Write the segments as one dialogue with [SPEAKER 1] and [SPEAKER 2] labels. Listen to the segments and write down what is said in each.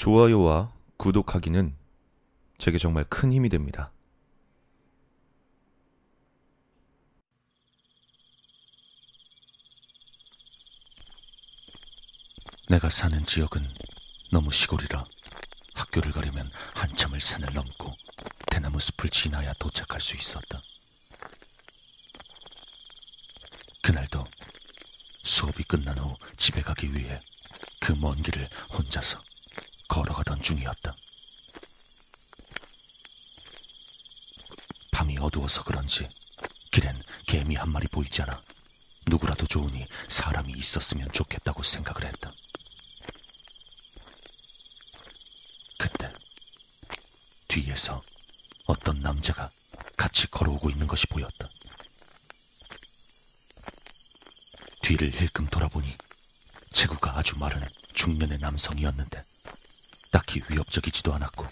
[SPEAKER 1] 좋아요와 구독하기는 제게 정말 큰 힘이 됩니다.
[SPEAKER 2] 내가 사는 지역은 너무 시골이라 학교를 가려면 한참을 산을 넘고 대나무 숲을 지나야 도착할 수 있었다. 그날도 수업이 끝난 후 집에 가기 위해 그 먼 길을 혼자서 걸어가던 중이었다. 밤이 어두워서 그런지 길엔 개미 한 마리 보이지 않아 누구라도 좋으니 사람이 있었으면 좋겠다고 생각을 했다. 그때 뒤에서 어떤 남자가 같이 걸어오고 있는 것이 보였다. 뒤를 힐끔 돌아보니 체구가 아주 마른 중년의 남성이었는데 딱히 위협적이지도 않았고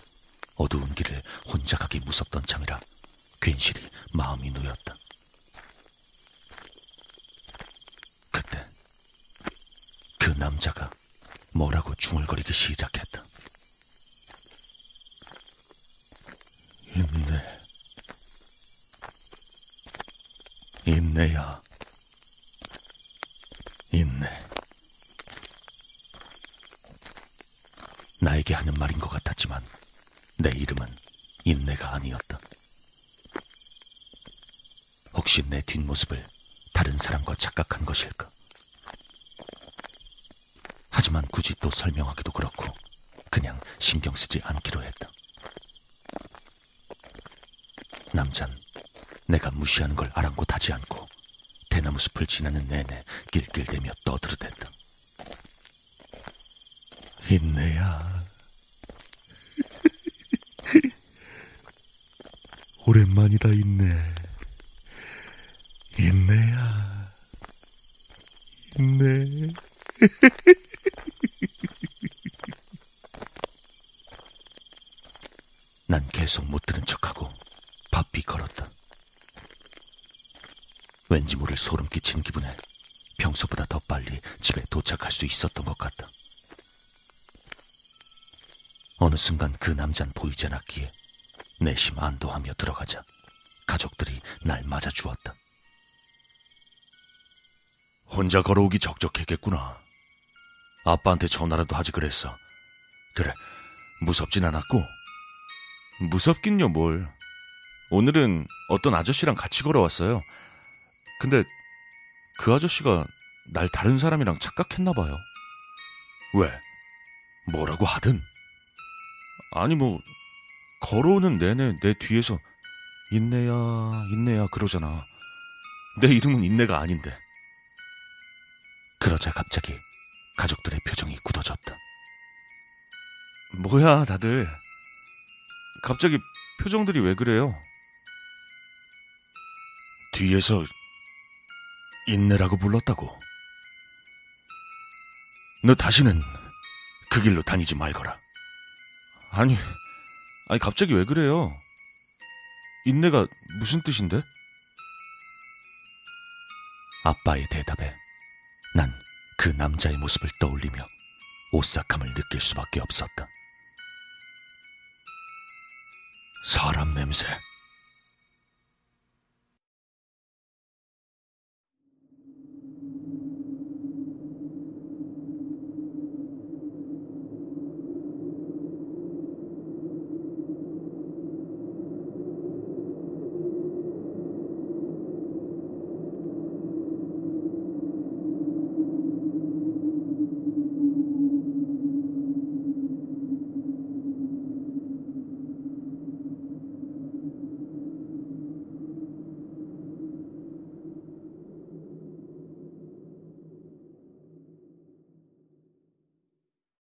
[SPEAKER 2] 어두운 길을 혼자 가기 무섭던 참이라 괜시리 마음이 놓였다. 그때 그 남자가 뭐라고 중얼거리기 시작했다. 있네. 있네야. 있네. 나에게 하는 말인 것 같았지만 내 이름은 인내가 아니었다. 혹시 내 뒷모습을 다른 사람과 착각한 것일까? 하지만 굳이 또 설명하기도 그렇고 그냥 신경 쓰지 않기로 했다. 남잔 내가 무시하는 걸 아랑곳하지 않고 대나무 숲을 지나는 내내 낄낄대며 떠들어댔다. 인내야. 오랜만이다, 인내. 인내야. 인내. 난 계속 못 들은 척하고 바삐 걸었다. 왠지 모를 소름 끼친 기분에 평소보다 더 빨리 집에 도착할 수 있었던 것 같다. 어느 순간 그 남잔 보이지 않았기에 내심 안도하며 들어가자 가족들이 날 맞아 주었다. 혼자 걸어오기 적적했겠구나. 아빠한테 전화라도 하지 그랬어. 그래, 무섭진 않았고.
[SPEAKER 1] 무섭긴요, 뭘. 오늘은 어떤 아저씨랑 같이 걸어왔어요. 근데 그 아저씨가 날 다른 사람이랑 착각했나 봐요.
[SPEAKER 2] 왜? 뭐라고 하든?
[SPEAKER 1] 아니, 뭐, 걸어오는 내내 내 뒤에서 인내야, 인내야 그러잖아. 내 이름은 인내가 아닌데.
[SPEAKER 2] 그러자 갑자기 가족들의 표정이 굳어졌다.
[SPEAKER 1] 뭐야, 다들. 갑자기 표정들이 왜 그래요?
[SPEAKER 2] 뒤에서 인내라고 불렀다고. 너 다시는 그 길로 다니지 말거라.
[SPEAKER 1] 아니, 아니, 갑자기 왜 그래요? 인내가 무슨 뜻인데?
[SPEAKER 2] 아빠의 대답에 난 그 남자의 모습을 떠올리며 오싹함을 느낄 수밖에 없었다. 사람 냄새.